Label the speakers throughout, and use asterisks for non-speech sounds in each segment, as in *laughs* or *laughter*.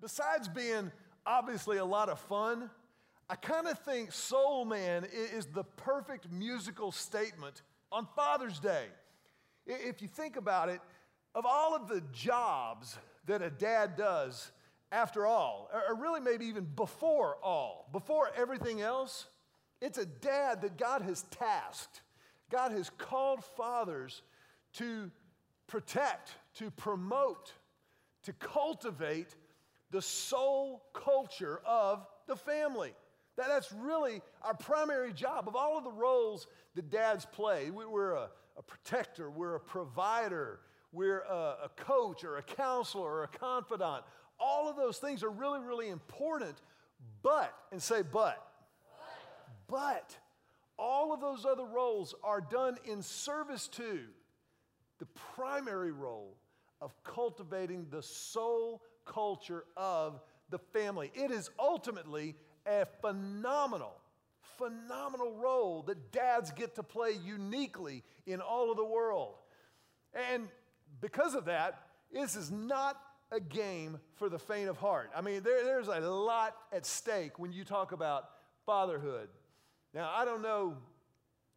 Speaker 1: besides being obviously a lot of fun, I kind of think Soul Man is the perfect musical statement on Father's Day. If you think about it, of all of the jobs that a dad does after all, or really maybe even before all, before everything else, it's a dad that God has tasked. God has called fathers to protect, to promote, to cultivate the soul culture of the family. That, that's really our primary job. Of all of the roles that dads play, we, are a, a, protector, we're a provider, we're a, a coach or a counselor or a confidant. All of those things are really, really important. But, and say, but, but, but all of those other roles are done in service to the primary role of cultivating the soul culture of the family. It is ultimately a phenomenal, phenomenal role that dads get to play uniquely in all of the world. And because of that, this is not a game for the faint of heart. I mean, there, there's a lot at stake when you talk about fatherhood. Now, I don't know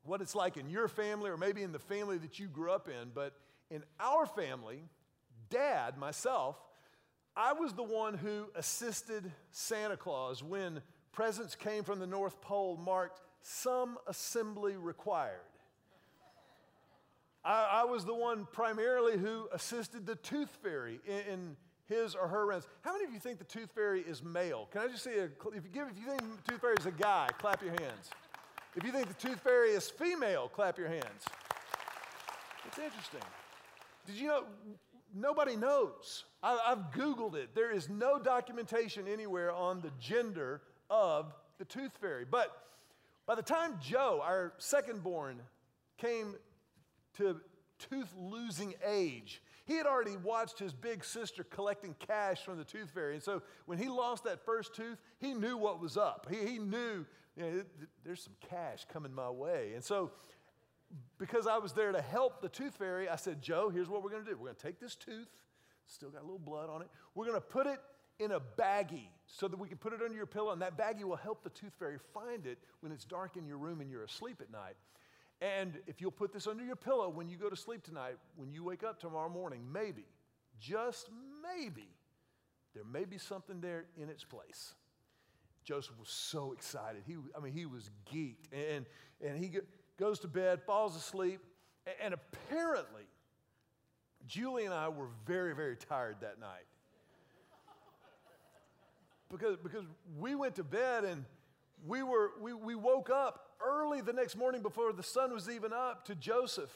Speaker 1: what it's like in your family or maybe in the family that you grew up in, but in our family, dad, myself, I was the one who assisted Santa Claus when presents came from the North Pole marked some assembly required. I, I was the one primarily who assisted the tooth fairy in, in his or her rounds. How many of you think the tooth fairy is male? Can I just see a, if you, give, if you think the tooth fairy is a guy, clap your hands. If you think the tooth fairy is female, clap your hands. It's interesting. Did you know? Nobody knows. I, I've Googled it. There is no documentation anywhere on the gender of the tooth fairy. But by the time Joe, our second born, came to tooth losing age, he had already watched his big sister collecting cash from the tooth fairy. And so when he lost that first tooth, he knew what was up. He, he knew you know, there's some cash coming my way. And so, because I was there to help the tooth fairy, I said, Joe, here's what we're going to do. We're going to take this tooth, still got a little blood on it. We're going to put it in a baggie so that we can put it under your pillow, and that baggie will help the tooth fairy find it when it's dark in your room and you're asleep at night. And if you'll put this under your pillow when you go to sleep tonight, when you wake up tomorrow morning, maybe, just maybe, there may be something there in its place. Joseph was so excited. He, I mean, he was geeked. And, and he goes to bed, falls asleep, and apparently, Julie and I were very, very tired that night. Because, because we went to bed and we, were, we, we woke up early the next morning before the sun was even up to Joseph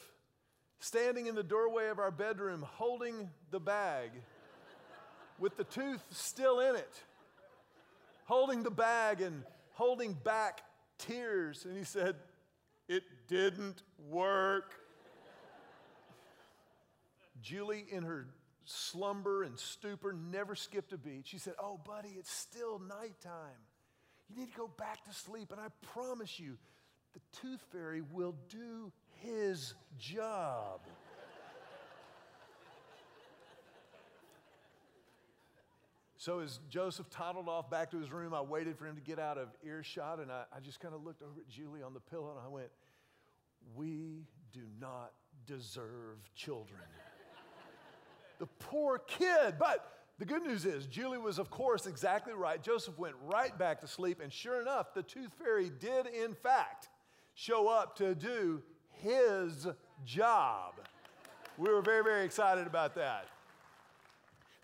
Speaker 1: standing in the doorway of our bedroom holding the bag with the tooth still in it holding the bag and holding back tears. And he said, It didn't work. Julie, in her slumber and stupor, never skipped a beat. She said, Oh, buddy, it's still nighttime. You need to go back to sleep. And I promise you, the tooth fairy will do his job. So as Joseph toddled off back to his room, I waited for him to get out of earshot, and I, I just kind of looked over at Julie on the pillow and I went, We do not deserve children. the poor kid. But the good news is, Julie was, of course, exactly right. Joseph went right back to sleep, and sure enough, the tooth fairy did, in fact, show up to do his job. We were very, very excited about that.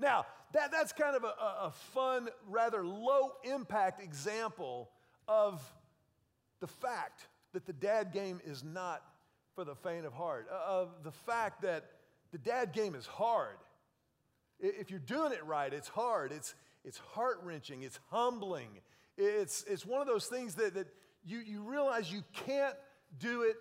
Speaker 1: Now, that, that's kind of a, a fun, rather low impact example of the fact that the dad game is not for the faint of heart, uh, of the fact that the dad game is hard. If you're doing it right, it's hard, it's, it's heart wrenching, it's humbling. It's, it's one of those things that, that you, you realize you can't do it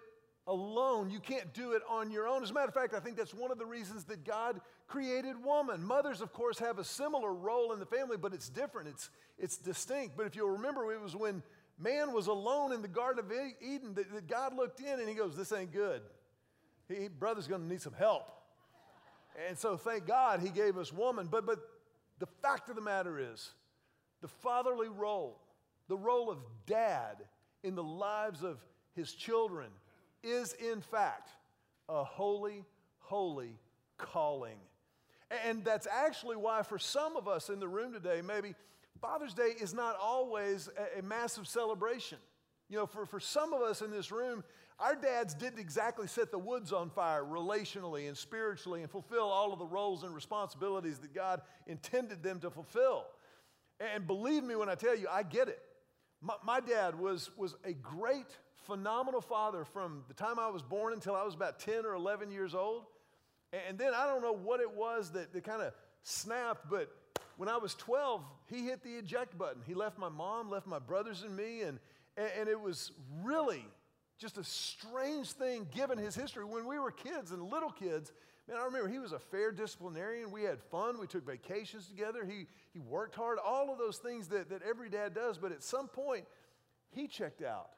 Speaker 1: alone. You can't do it on your own. As a matter of fact, I think that's one of the reasons that God created woman. Mothers, of course, have a similar role in the family, but it's different, it's, it's distinct. But if you'll remember, it was when man was alone in the Garden of Eden that, that God looked in and he goes, This ain't good. He, brother's going to need some help. And so, thank God he gave us woman. But, but the fact of the matter is, the fatherly role, the role of dad in the lives of his children, is in fact a holy, holy calling. And that's actually why, for some of us in the room today, maybe Father's Day is not always a, massive celebration. You know, for, for some of us in this room, our dads didn't exactly set the woods on fire relationally and spiritually and fulfill all of the roles and responsibilities that God intended them to fulfill. And believe me when I tell you, I get it. My, my dad was, was a great, phenomenal father from the time I was born until I was about 10 or 11 years old. And then I don't know what it was that, that kind of snapped, but when I was 12, he hit the eject button. He left my mom, left my brothers and me, and, and it was really just a strange thing given his history. When we were kids and little kids, man, I remember he was a fair disciplinarian. We had fun. We took vacations together. He, he worked hard, all of those things that, that every dad does. But at some point, he checked out.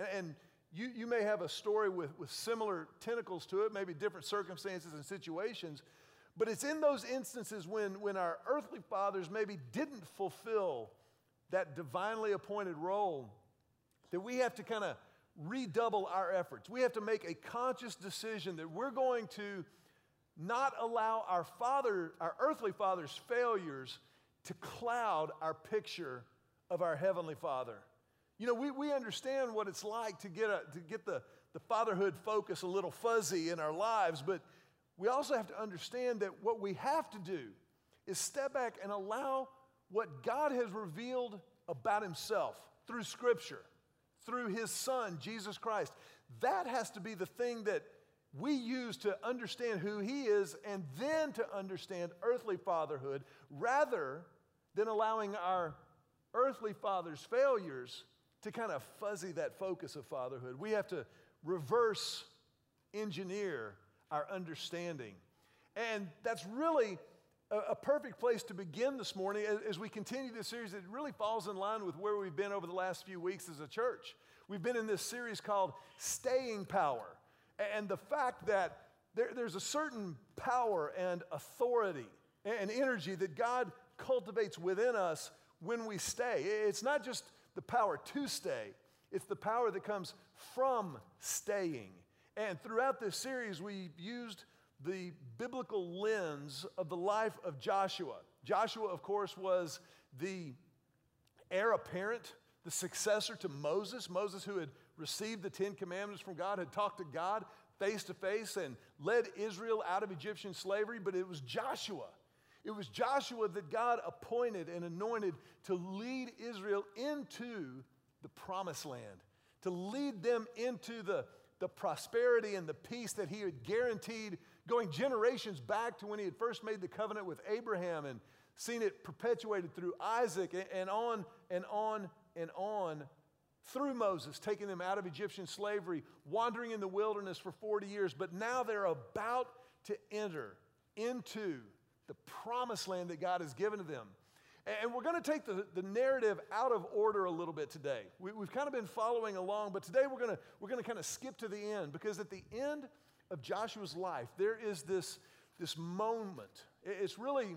Speaker 1: And, and you, you may have a story with, with similar tentacles to it, maybe different circumstances and situations. But it's in those instances when, when our earthly fathers maybe didn't fulfill that divinely appointed role that we have to kind of redouble our efforts. We have to make a conscious decision that we're going to not allow our father, our earthly father's failures to cloud our picture of our heavenly father. You know, we, we understand what it's like to get, a, to get the, the fatherhood focus a little fuzzy in our lives, but we also have to understand that what we have to do is step back and allow what God has revealed about Himself through Scripture through his son, Jesus Christ. That has to be the thing that we use to understand who he is and then to understand earthly fatherhood rather than allowing our earthly father's failures to kind of fuzzy that focus of fatherhood. We have to reverse engineer our understanding. And that's really a, a perfect place to begin this morning as, as we continue this series. It really falls in line with where we've been over the last few weeks as a church. We've been in this series called Staying Power. And the fact that there, there's a certain power and authority and energy that God cultivates within us when we stay. It's not just the power to stay, it's the power that comes from staying. And throughout this series, we've used the biblical lens of the life of Joshua. Joshua, of course, was the heir apparent, the successor to Moses. Moses, who had received the Ten Commandments from God, had talked to God face to face and led Israel out of Egyptian slavery, but it was Joshua. It was Joshua that God appointed and anointed to lead Israel into the promised land, to lead them into the, the prosperity and the peace that he had guaranteed going generations back to when he had first made the covenant with Abraham and seen it perpetuated through Isaac and on and on and on through Moses, taking them out of Egyptian slavery, wandering in the wilderness for 40 years. But now they're about to enter into the promised land that God has given to them. And we're going to take the, the narrative out of order a little bit today. We, have kind of been following along, but today we're going to, we're going to kind of skip to the end because at the end of Joshua's life, there is this, this moment. It's really,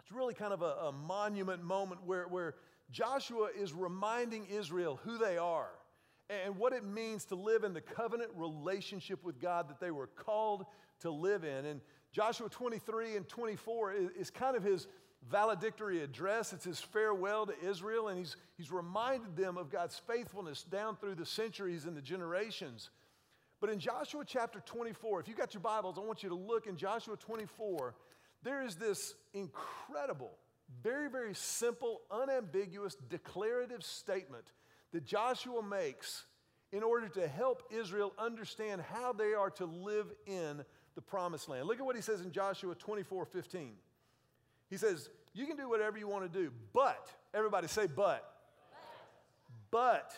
Speaker 1: it's really kind of a, a monument moment where, where Joshua is reminding Israel who they are and what it means to live in the covenant relationship with God that they were called to live in. And Joshua 23 and 24 is, is kind of his valedictory address. It's his farewell to Israel, and he's, he's reminded them of God's faithfulness down through the centuries and the generations. But in Joshua chapter 24, if you got your Bibles, I want you to look in Joshua 24. There is this incredible, very, very simple, unambiguous, declarative statement that Joshua makes in order to help Israel understand how they are to live in the promised land. Look at what he says in Joshua 24 15. He says, You can do whatever you want to do, but, everybody say, but. But,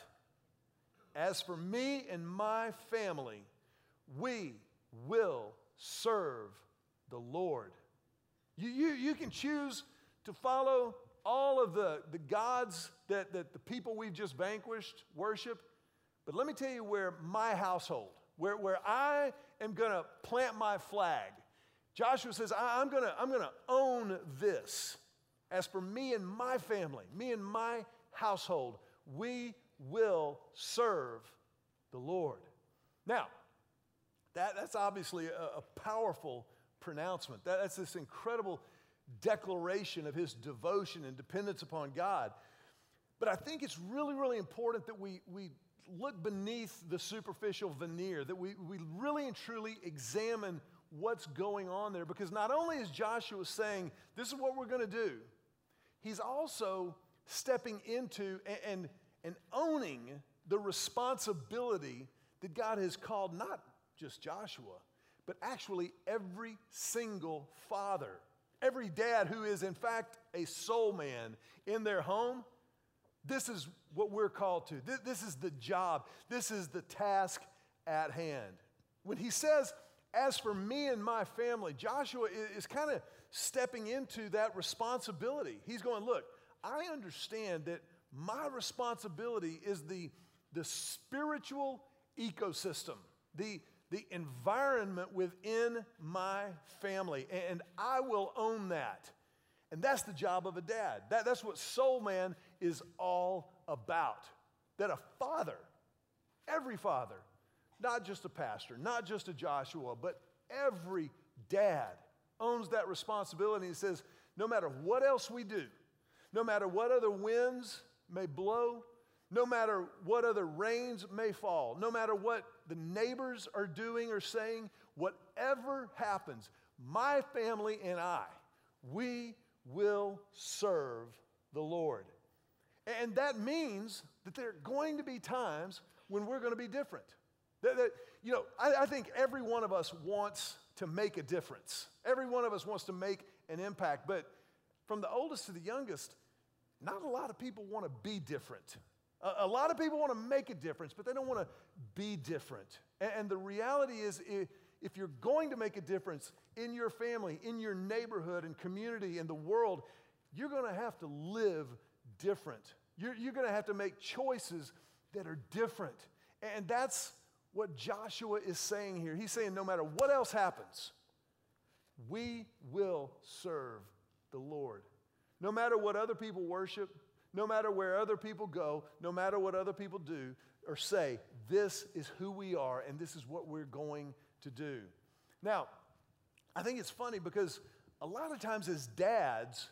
Speaker 1: as for me and my family, we will serve the Lord. You, you, you can choose to follow all of the, the gods that, that the people we've just vanquished worship. But let me tell you where my household, where, where I am going to plant my flag. Joshua says, I'm going to I'm going to own this. As for me and my family, me and my household, we will serve the Lord. Now, that, that's obviously a, a powerful pronouncement. That, that's this incredible declaration of his devotion and dependence upon God. But I think it's really, really important that we, we look beneath the superficial veneer, that we, we really and truly examine what's going on there. Because not only is Joshua saying, This is what we're going to do, he's also stepping into and, and, and owning the responsibility that God has called not just Joshua, but actually every single father, every dad who is, in fact, a soul man in their home. This is what we're called to. This is the job. This is the task at hand. When he says, as for me and my family, Joshua is kind of stepping into that responsibility. He's going, Look, I understand that my responsibility is the, the spiritual ecosystem, the, the environment within my family, and I will own that. And that's the job of a dad. That, that's what Soul Man is all about. That a father, every father, not just a pastor, not just a Joshua, but every dad owns that responsibility and says, no matter what else we do, no matter what other winds may blow, no matter what other rains may fall, no matter what the neighbors are doing or saying, whatever happens, my family and I, we will serve the Lord. And that means that there are going to be times when we're going to be different. That, that you know, I, I think every one of us wants to make a difference. Every one of us wants to make an impact. But from the oldest to the youngest, not a lot of people want to be different. A, a lot of people want to make a difference, but they don't want to be different. And, and the reality is, if, you're going to make a difference in your family, in your neighborhood and community, in the world, you're going to have to live different. You're, you're going to have to make choices that are different. And that's what Joshua is saying here. He's saying, no matter what else happens, we will serve the Lord. No matter what other people worship, no matter where other people go, no matter what other people do or say, this is who we are and this is what we're going to do. Now, I think it's funny because a lot of times as dads,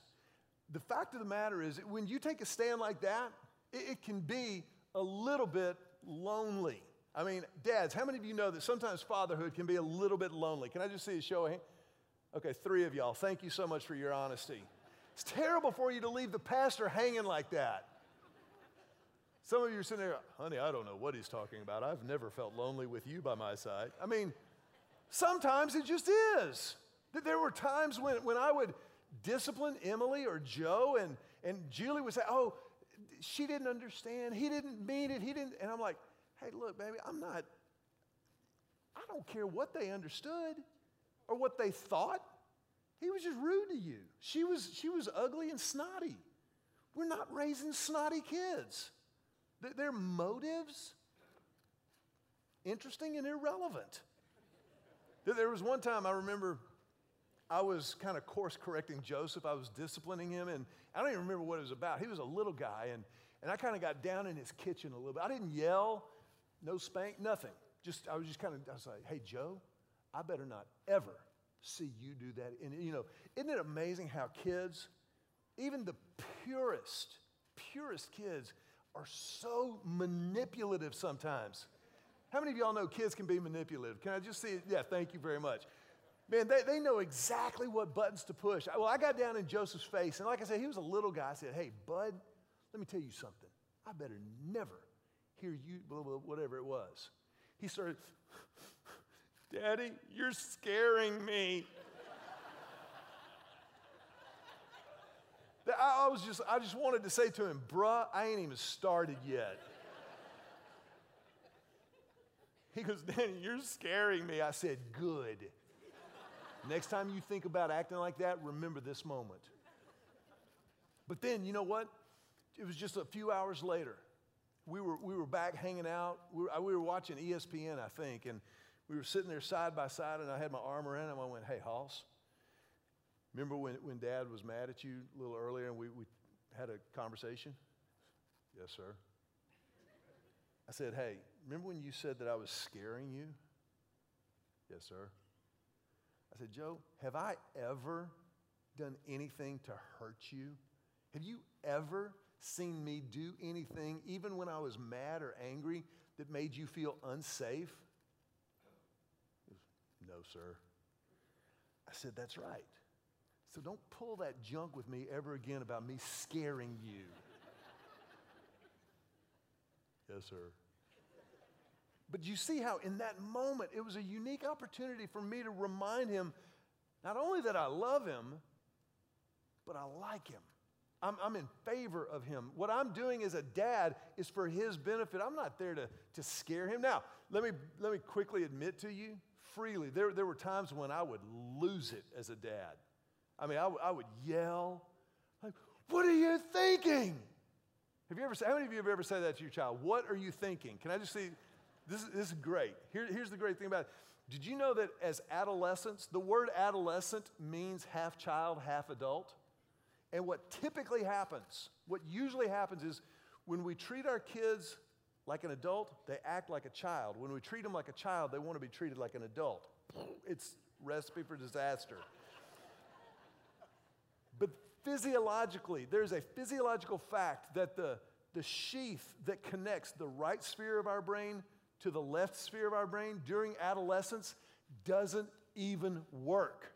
Speaker 1: the fact of the matter is when you take a stand like that, it, it can be a little bit lonely. I mean, dads, how many of you know that sometimes fatherhood can be a little bit lonely? Can I just see a show of hands? Okay, three of y'all. Thank you so much for your honesty. It's terrible for you to leave the pastor hanging like that. Some of you are sitting there, honey, I don't know what he's talking about. I've never felt lonely with you by my side. I mean, sometimes it just is. There were times when, when I would discipline Emily or Joe, and, and Julie would say, Oh, she didn't understand. He didn't mean it. He didn't. And I'm like, Hey, look, baby, I'm not, I don't care what they understood or what they thought. He was just rude to you. She was, she was ugly and snotty. We're not raising snotty kids. Their motives, interesting and irrelevant. There was one time I remember I was kind of course correcting Joseph. I was disciplining him, and I don't even remember what it was about. He was a little guy, and, and I kind of got down in his kitchen a little bit. I didn't yell, no spank, nothing. Just I was just kind of I was like, "Hey, Joe, I better not ever see you do that." And you know, isn't it amazing how kids, even the purest, purest kids, are so manipulative sometimes. How many of y'all know kids can be manipulative? Can I just see it? Yeah, thank you very much. Man, they, they know exactly what buttons to push. Well, I got down in Joseph's face, and like I said, he was a little guy. I said, Hey, bud, let me tell you something. I better never hear you, blah, blah, whatever it was. He started, Daddy, you're scaring me. I was just, I just wanted to say to him, bruh, I ain't even started yet. He goes, Danny, you're scaring me. I said, good. Next time you think about acting like that, remember this moment. But then, you know what? It was just a few hours later we were, we were back hanging out. We were, we were watching ESPN, I think, and we were sitting there side by side, and I had my arm around him. I went, Hey, Hoss, Remember when, when dad was mad at you a little earlier and we, we had a conversation? Yes, sir. I said, Hey, remember when you said that I was scaring you? Yes, sir. I said, Joe, have I ever done anything to hurt you? Have you ever seen me do anything, even when I was mad or angry, that made you feel unsafe? No, sir. I said, That's right. So don't pull that junk with me ever again about me scaring you. *laughs* yes, sir. But you see how in that moment it was a unique opportunity for me to remind him not only that I love him, but I like him. I'm, I'm, in favor of him. What I'm doing as a dad is for his benefit. I'm not there to, to scare him. Now, let me, let me quickly admit to you freely, there, there were times when I would lose it as a dad. I mean, I, I would yell, like, What are you thinking? Have you ever, said how many of you have ever said that to your child? What are you thinking? Can I just see? This, this is great. Here, here's the great thing about it. Did you know that as adolescents, the word adolescent means half child, half adult? And what typically happens, what usually happens is when we treat our kids like an adult, they act like a child. When we treat them like a child, they want to be treated like an adult. It's recipe for disaster. but physiologically, there's a physiological fact that the, the sheath that connects the right sphere of our brain to the left sphere of our brain during adolescence doesn't even work.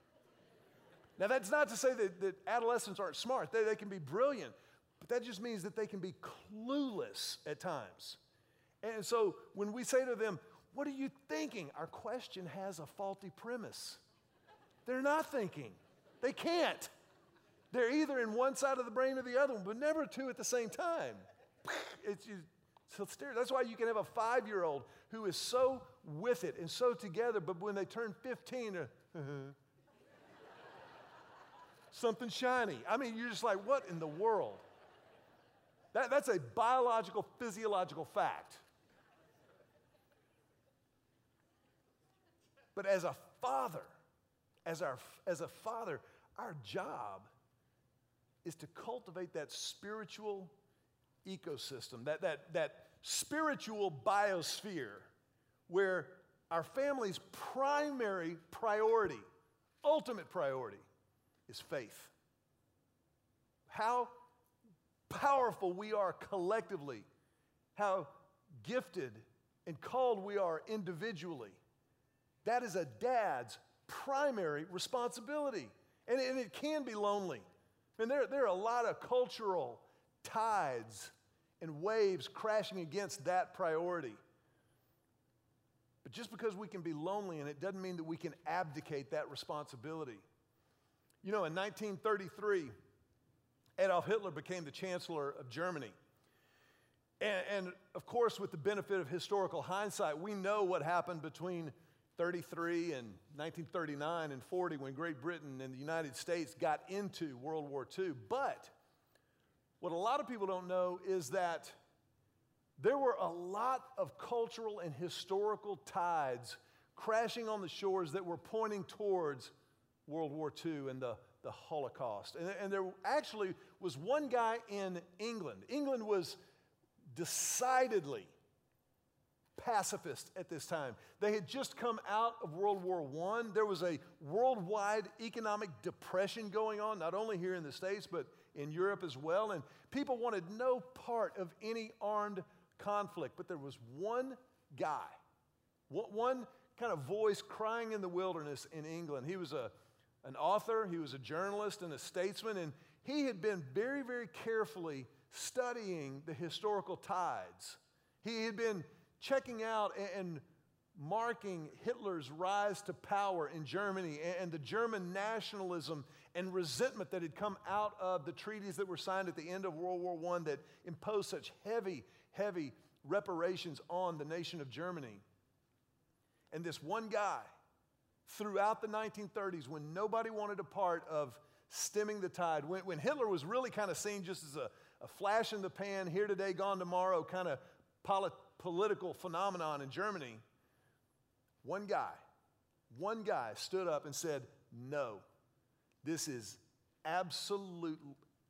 Speaker 1: Now, that's not to say that, that adolescents aren't smart, they, they can be brilliant, but that just means that they can be clueless at times. And so when we say to them, What are you thinking? Our question has a faulty premise. They're not thinking, they can't. They're either in one side of the brain or the other one, but never two at the same time. It's, it's That's why you can have a five year old who is so with it and so together, but when they turn 15, uh, *laughs* something shiny. I mean, you're just like, what in the world? That, that's a biological, physiological fact. But as a father, as, our, as a father, our job is to cultivate that spiritual ecosystem, that, that, that spiritual biosphere where our family's primary priority, ultimate priority, is faith. How powerful we are collectively, how gifted and called we are individually. That is a dad's primary responsibility. And, and it can be lonely. And there, there are a lot of cultural tides and waves crashing against that priority. But just because we can be lonely and it doesn't mean that we can abdicate that responsibility. You know, in 1933, Adolf Hitler became the Chancellor of Germany. And, and, of course, with the benefit of historical hindsight, we know what happened between 33 and 1939 and 40 when Great Britain and the United States got into World War II. But what a lot of people don't know is that there were a lot of cultural and historical tides crashing on the shores that were pointing towards World War II and the, the Holocaust. And, and there actually was one guy in England. England was decidedly pacifist at this time. They had just come out of World War I. There was a worldwide economic depression going on, not only here in the States, but in Europe as well. And people wanted no part of any armed conflict. But there was one guy, one kind of voice crying in the wilderness in England. He was a an author, he was a journalist and a statesman, and he had been very, very carefully studying the historical tides. He had been checking out and marking Hitler's rise to power in Germany and the German nationalism and resentment that had come out of the treaties that were signed at the end of World War I that imposed such heavy, heavy reparations on the nation of Germany. And this one guy, throughout the 1930s when nobody wanted a part of stemming the tide, when, when Hitler was really kind of seen just as a, a, flash in the pan, here today, gone tomorrow kind of polit- political phenomenon in Germany, one guy, one guy stood up and said, No, This is absolute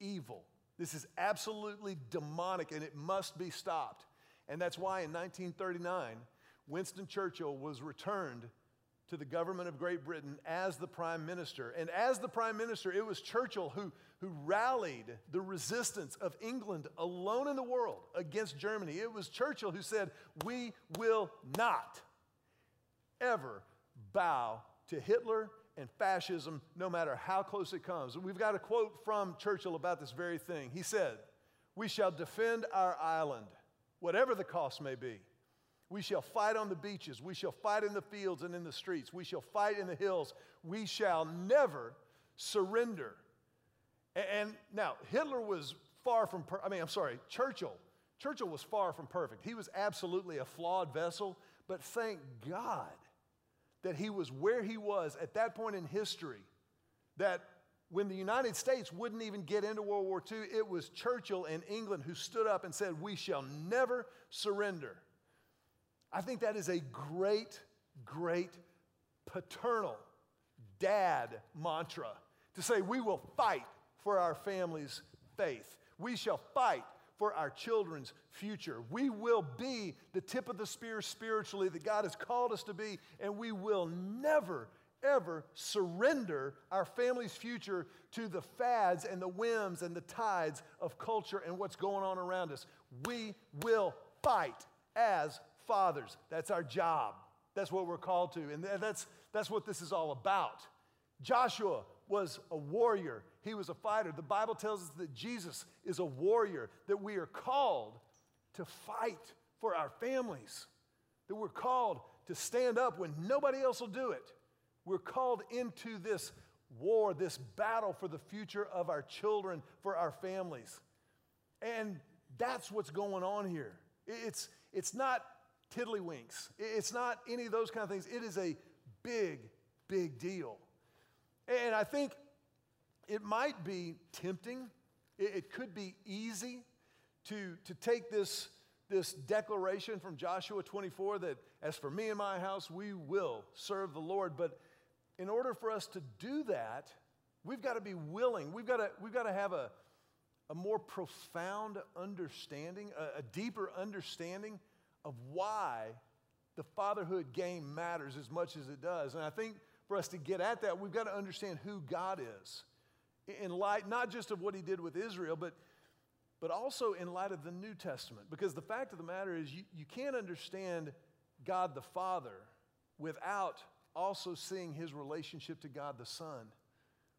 Speaker 1: evil. This is absolutely demonic and it must be stopped. And that's why in 1939, Winston Churchill was returned to the government of Great Britain as the prime minister. And as the prime minister, it was Churchill who, who rallied the resistance of England alone in the world against Germany. It was Churchill who said, We will not ever bow to Hitler and fascism, no matter how close it comes. We've got a quote from Churchill about this very thing. He said, We shall defend our island, whatever the cost may be. We shall fight on the beaches. We shall fight in the fields and in the streets. We shall fight in the hills. We shall never surrender. And now, Hitler was far from, per- I mean, I'm sorry, Churchill. Churchill was far from perfect. He was absolutely a flawed vessel, but thank God that he was where he was at that point in history. That when the United States wouldn't even get into World War II, it was Churchill in England who stood up and said, We shall never surrender. I think that is a great, great paternal dad mantra to say we will fight for our family's faith. We shall fight for our children's future. We will be the tip of the spear spiritually that God has called us to be, and we will never, ever surrender our family's future to the fads and the whims and the tides of culture and what's going on around us. We will fight as fathers. That's our job. That's what we're called to. And that's, that's what this is all about. Joshua was a warrior, he was a fighter. The Bible tells us that Jesus is a warrior, that we are called to fight for our families, that we're called to stand up when nobody else will do it. We're called into this war, this battle for the future of our children, for our families. And that's what's going on here. It's, it's not tiddlywinks. It's not any of those kind of things. It is a big, big deal. And I think it might be tempting, it, could be easy to, to take this, this declaration from Joshua 24 that, as for me and my house, we will serve the Lord. But in order for us to do that, we've got to be willing, we've got to, we've got to have a, a more profound understanding, a, a deeper understanding of why the fatherhood game matters as much as it does. And I think for us to get at that, we've got to understand who God is in light not just of what he did with Israel, but, but also in light of the New Testament. Because the fact of the matter is, you, you can't understand God the Father without also seeing his relationship to God the Son.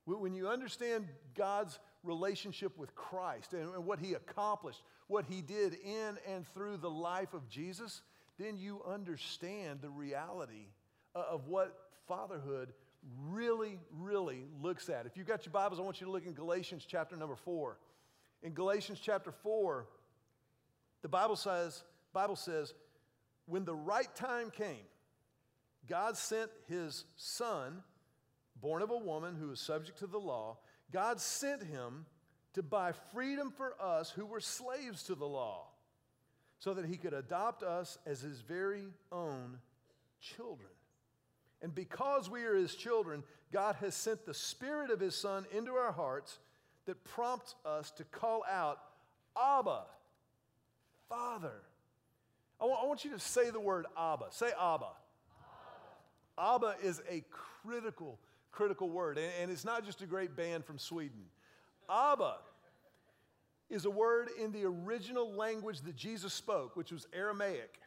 Speaker 1: When you understand God's relationship with Christ and what he accomplished, what he did in and through the life of Jesus, then you understand the reality of what fatherhood really, really looks at. If you've got your Bibles, I want you to look in Galatians chapter number four. In Galatians chapter four, the Bible says, Bible says, when the right time came, God sent his son, born of a woman who was subject to the law, God sent him to buy freedom for us who were slaves to the law, so that he could adopt us as his very own children. And because we are his children, God has sent the Spirit of his Son into our hearts that prompts us to call out, Abba, Father. I want, you to say the word Abba. Say Abba. Abba, Abba is a critical critical word. And it's not just a great band from Sweden. Abba is a word in the original language that Jesus spoke, which was Aramaic.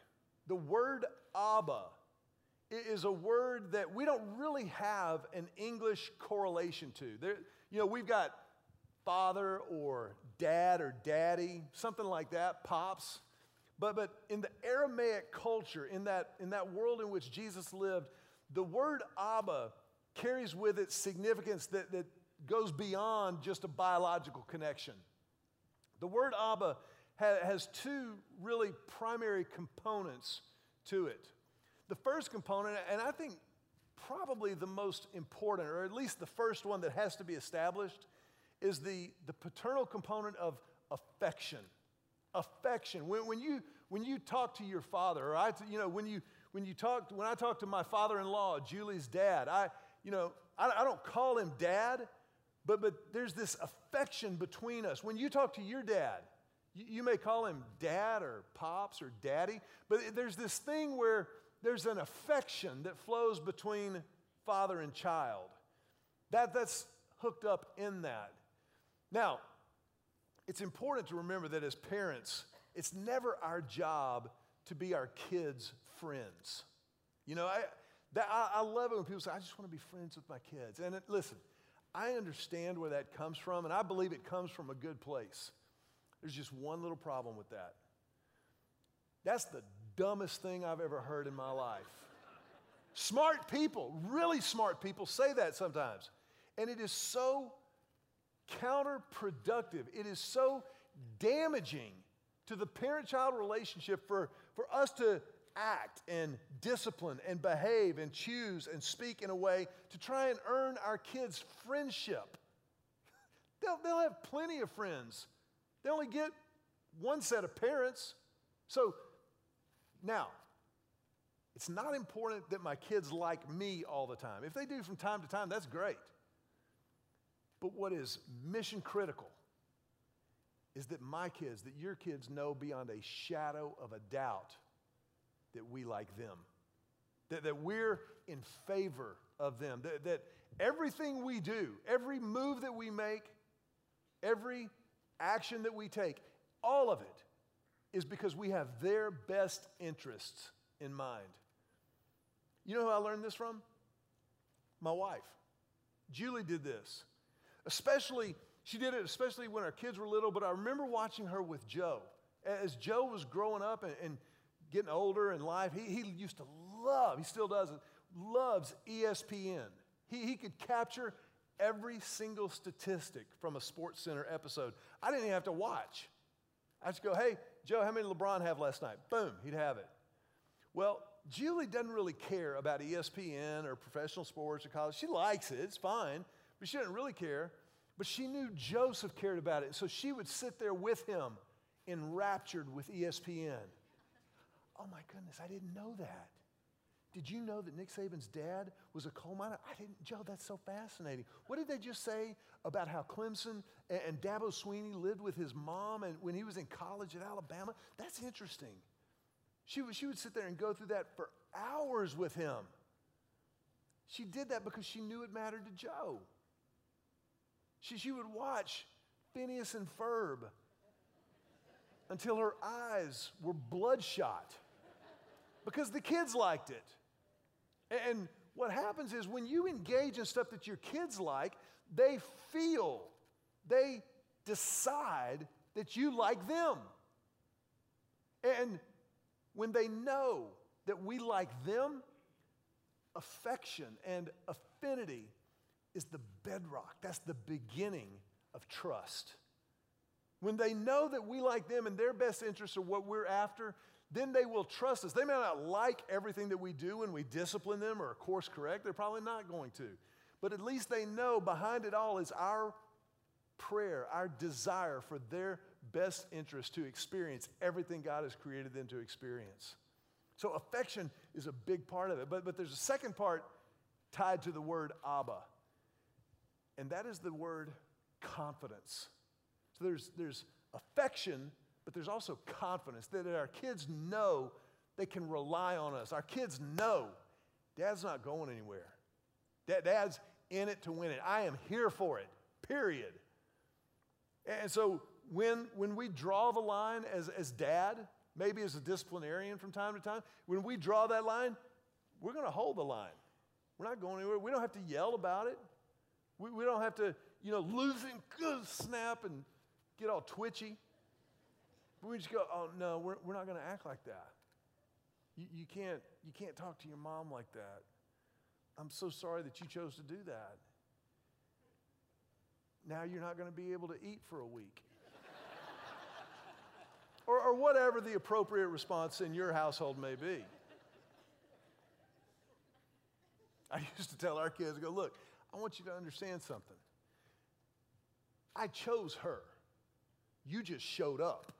Speaker 1: The word Abba is a word that we don't really have an English correlation to. There, you know, we've got father or dad or daddy, something like that, pops. But, but in the Aramaic culture, in that, in that world in which Jesus lived, the word Abba carries with it significance that, that goes beyond just a biological connection. The word Abba ha- has two really primary components to it. The first component, and I think probably the most important, or at least the first one that has to be established, is the, the paternal component of affection. Affection. When, when, you, when you talk to your father, or I, you know, when you, when you talk, when I talk to my father-in-law, Julie's dad, I, you know, I, I don't call him dad, but, but there's this affection between us. When you talk to your dad, you, you may call him dad or pops or daddy, but there's this thing where there's an affection that flows between father and child. That, that's hooked up in that. Now, it's important to remember that as parents, it's never our job to be our kids' friends. You know, I, that, I, I love it when people say, I just want to be friends with my kids. And it, listen, I understand where that comes from, and I believe it comes from a good place. There's just one little problem with that. That's the dumbest thing I've ever heard in my life. smart people, really smart people, say that sometimes. And it is so counterproductive. It is so damaging to the parent child relationship for, for us to act and discipline and behave and choose and speak in a way to try and earn our kids' friendship. *laughs* They'll, they'll have plenty of friends, they only get one set of parents. So now, it's not important that my kids like me all the time. If they do from time to time, that's great. But what is mission critical is that my kids, that your kids know beyond a shadow of a doubt that we like them, that, that we're in favor of them, that, that everything we do, every move that we make, every action that we take, all of it is because we have their best interests in mind. You know who I learned this from? My wife. Julie did this. Especially, she did it especially when our kids were little, but I remember watching her with Joe. As Joe was growing up and, and getting older in life, he, he used to love, he still does loves ESPN. He, he could capture every single statistic from a Sports Center episode. I didn't even have to watch. I just go, hey, Joe, how many LeBron have last night? Boom, he'd have it. Well, Julie doesn't really care about ESPN or professional sports or college. She likes it, it's fine, but she doesn't really care. But she knew Joseph cared about it, so she would sit there with him, enraptured with ESPN. Oh my goodness, I didn't know that. Did you know that Nick Saban's dad was a coal miner? I didn't, Joe, that's so fascinating. What did they just say about how Clemson and, Dabo Sweeney lived with his mom and when he was in college at Alabama? That's interesting. She would, she would sit there and go through that for hours with him. She did that because she knew it mattered to Joe. She, she would watch Phineas and Ferb until her eyes were bloodshot because the kids liked it. And what happens is when you engage in stuff that your kids like, they feel, they decide that you like them. And when they know that we like them, affection and affinity is the bedrock. That's the beginning of trust. When they know that we like them and their best interests are what we're after, then they will trust us. They may not like everything that we do when we discipline them or course correct. They're probably not going to. But at least they know behind it all is our prayer, our desire for their best interest to experience everything God has created them to experience. So affection is a big part of it. But, but there's a second part tied to the word Abba, and that is the word confidence. So there's, there's affection but there's also confidence that our kids know they can rely on us. Our kids know dad's not going anywhere. Dad's in it to win it. I am here for it, period. And so when, when we draw the line as, as dad, maybe as a disciplinarian from time to time, when we draw that line, we're going to hold the line. We're not going anywhere. We don't have to yell about it. We, we don't have to, you know, lose good snap and get all twitchy. But we just go, oh, no, we're, we're not going to act like that. You, you, can't, you can't talk to your mom like that. I'm so sorry that you chose to do that. Now you're not going to be able to eat for a week. *laughs* or, or whatever the appropriate response in your household may be. *laughs* I used to tell our kids, I go, look, I want you to understand something. I chose her. You just showed up.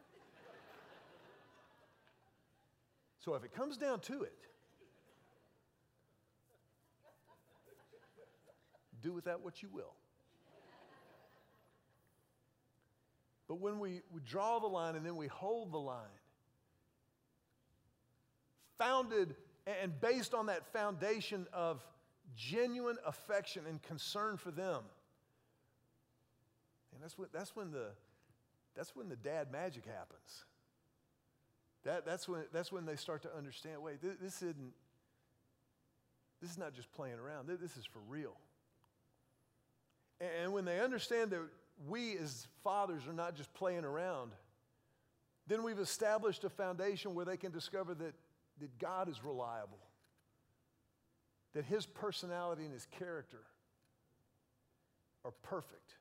Speaker 1: So if it comes down to it, do with that what you will. But when we, we draw the line and then we hold the line, founded and based on that foundation of genuine affection and concern for them, and that's when, that's when, the, that's when the dad magic happens. That, that's, when, that's when they start to understand wait, this, this isn't, this is not just playing around, this is for real. And when they understand that we as fathers are not just playing around, then we've established a foundation where they can discover that, that God is reliable, that his personality and his character are perfect,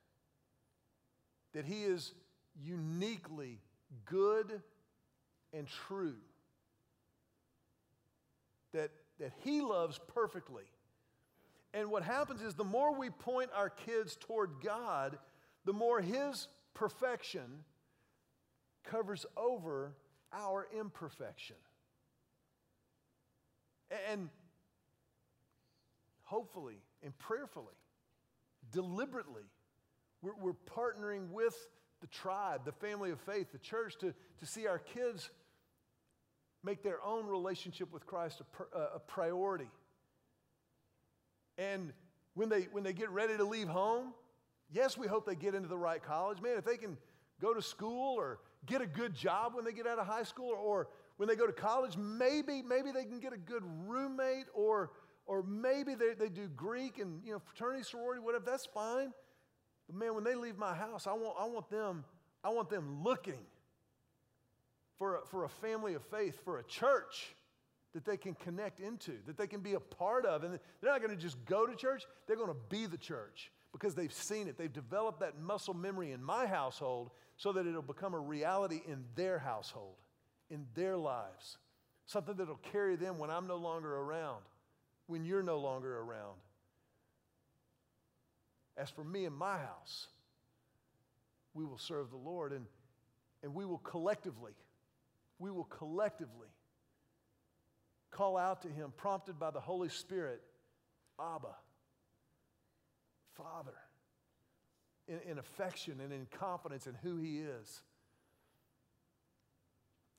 Speaker 1: that he is uniquely good and true, that, that he loves perfectly. And what happens is the more we point our kids toward God, the more His perfection covers over our imperfection. And hopefully and prayerfully, deliberately, we're, we're, partnering with the tribe, the family of faith, the church to, to see our kids make their own relationship with Christ a, uh, a priority. And when they, when they get ready to leave home, Yes, we hope they get into the right college. Man, if they can go to school or get a good job when they get out of high school or, or when they go to college, maybe, maybe they can get a good roommate or, or maybe they, they do Greek and you know, fraternity, sorority, whatever, that's fine. But man, when they leave my house, I want, I want, them, I want them looking for a, for a family of faith, for a church that they can connect into, that they can be a part of. And they're not going to just go to church, they're going to be the church because they've seen it. They've developed that muscle memory in my household so that it'll become a reality in their household, in their lives. Something that'll carry them when I'm no longer around, when you're no longer around. As for me and my house, we will serve the Lord and, and we will collectively, we will collectively call out to Him, prompted by the Holy Spirit, Abba. Father in, in affection and in confidence in who He is.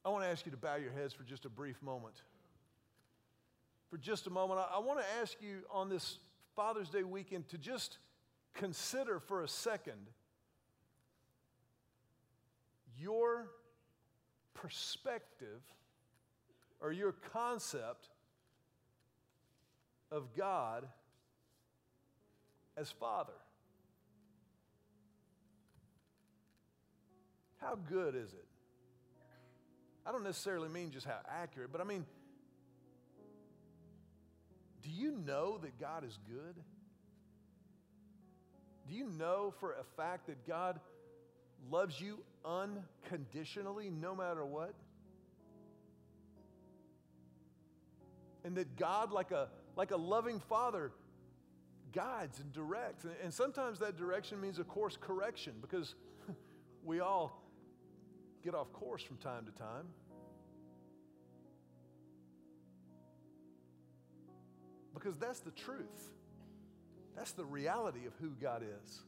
Speaker 1: I want to ask you to bow your heads for just a brief moment. For just a moment, I, I want to ask you on this Father's Day weekend to just consider for a second your perspective or your concept of God as Father. How good is it? I don't necessarily mean just how accurate, but I mean, do you know that God is good? Do you know for a fact that God loves you unconditionally no matter what? And that God, like a, like a loving father, guides and directs. And, and sometimes that direction means a course correction because *laughs* we all get off course from time to time. Because that's the truth. That's the reality of who God is.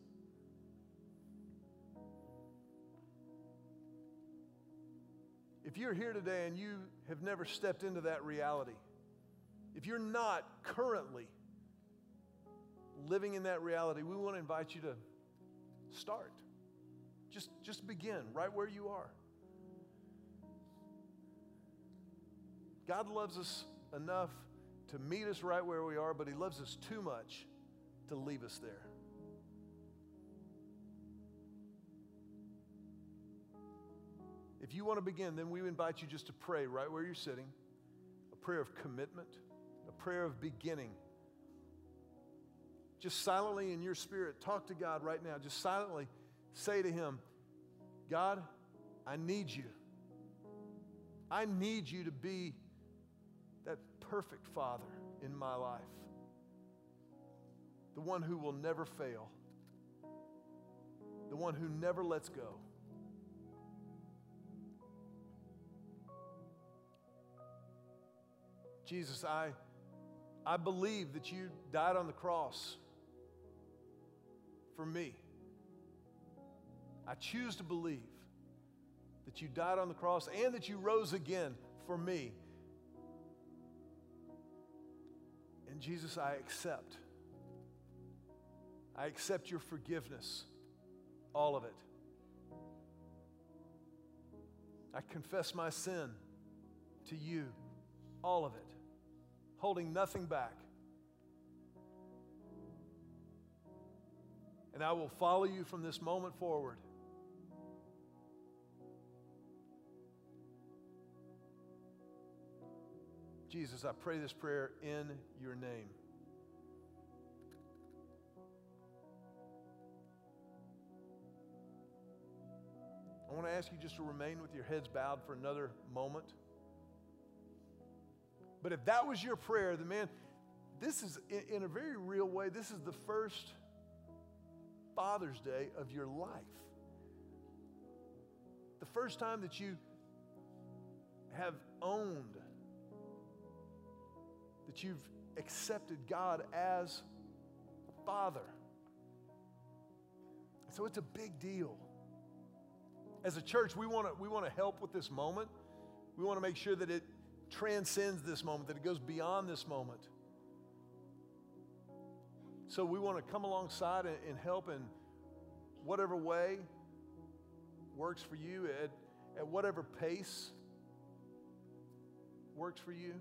Speaker 1: If you're here today and you have never stepped into that reality, if you're not currently living in that reality, we want to invite you to start. Just, just begin right where you are. God loves us enough to meet us right where we are, but He loves us too much to leave us there. If you want to begin, then we invite you just to pray right where you're sitting a prayer of commitment, a prayer of beginning just silently in your spirit, talk to God right now. Just silently say to Him, God, I need you. I need you to be that perfect Father in my life, the one who will never fail, the one who never lets go. Jesus, I, I believe that you died on the cross for me. I choose to believe that you died on the cross and that you rose again for me. And Jesus, I accept. I accept your forgiveness, all of it. I confess my sin to you, all of it, holding nothing back. And I will follow you from this moment forward. Jesus, I pray this prayer in your name. Ask you just to remain with your heads bowed for another moment. But if that was your prayer, then man, this is, in, in a very real way, this is the first Father's Day of your life. The first time that you have owned, that you've accepted God as Father. So it's a big deal. As a church, we want to we want to help with this moment. We want to make sure that it transcends this moment, that it goes beyond this moment. So we want to come alongside and, and help in whatever way works for you, at, at whatever pace works for you.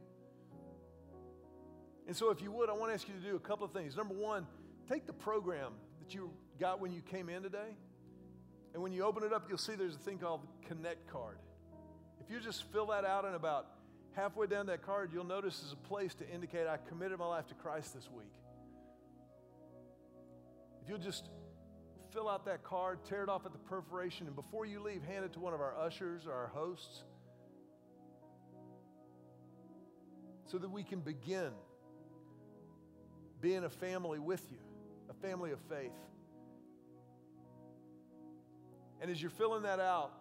Speaker 1: And so, if you would, I want to ask you to do a couple of things. Number one, take the program that you got when you came in today and when you open it up, you'll see there's a thing called Connect Card. If you just fill that out and about halfway down that card, you'll notice there's a place to indicate I committed my life to Christ this week. If you'll just fill out that card, tear it off at the perforation, and before you leave, hand it to one of our ushers or our hosts so that we can begin being a family with you, a family of faith. And as you're filling that out,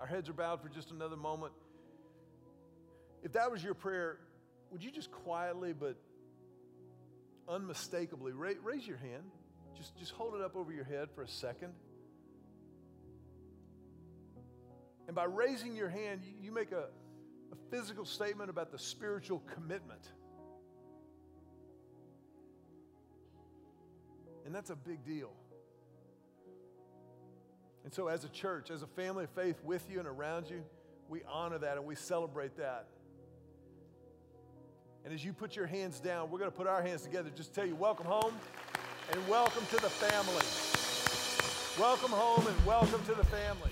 Speaker 1: our heads are bowed for just another moment. If that was your prayer, would you just quietly but unmistakably raise your hand? Just, just hold it up over your head for a second. And by raising your hand, you, you make a, a physical statement about the spiritual commitment. And that's a big deal. And so, as a church, as a family of faith with you and around you, we honor that and we celebrate that. And as you put your hands down, we're going to put our hands together. Just tell you, welcome home and welcome to the family. Welcome home and welcome to the family.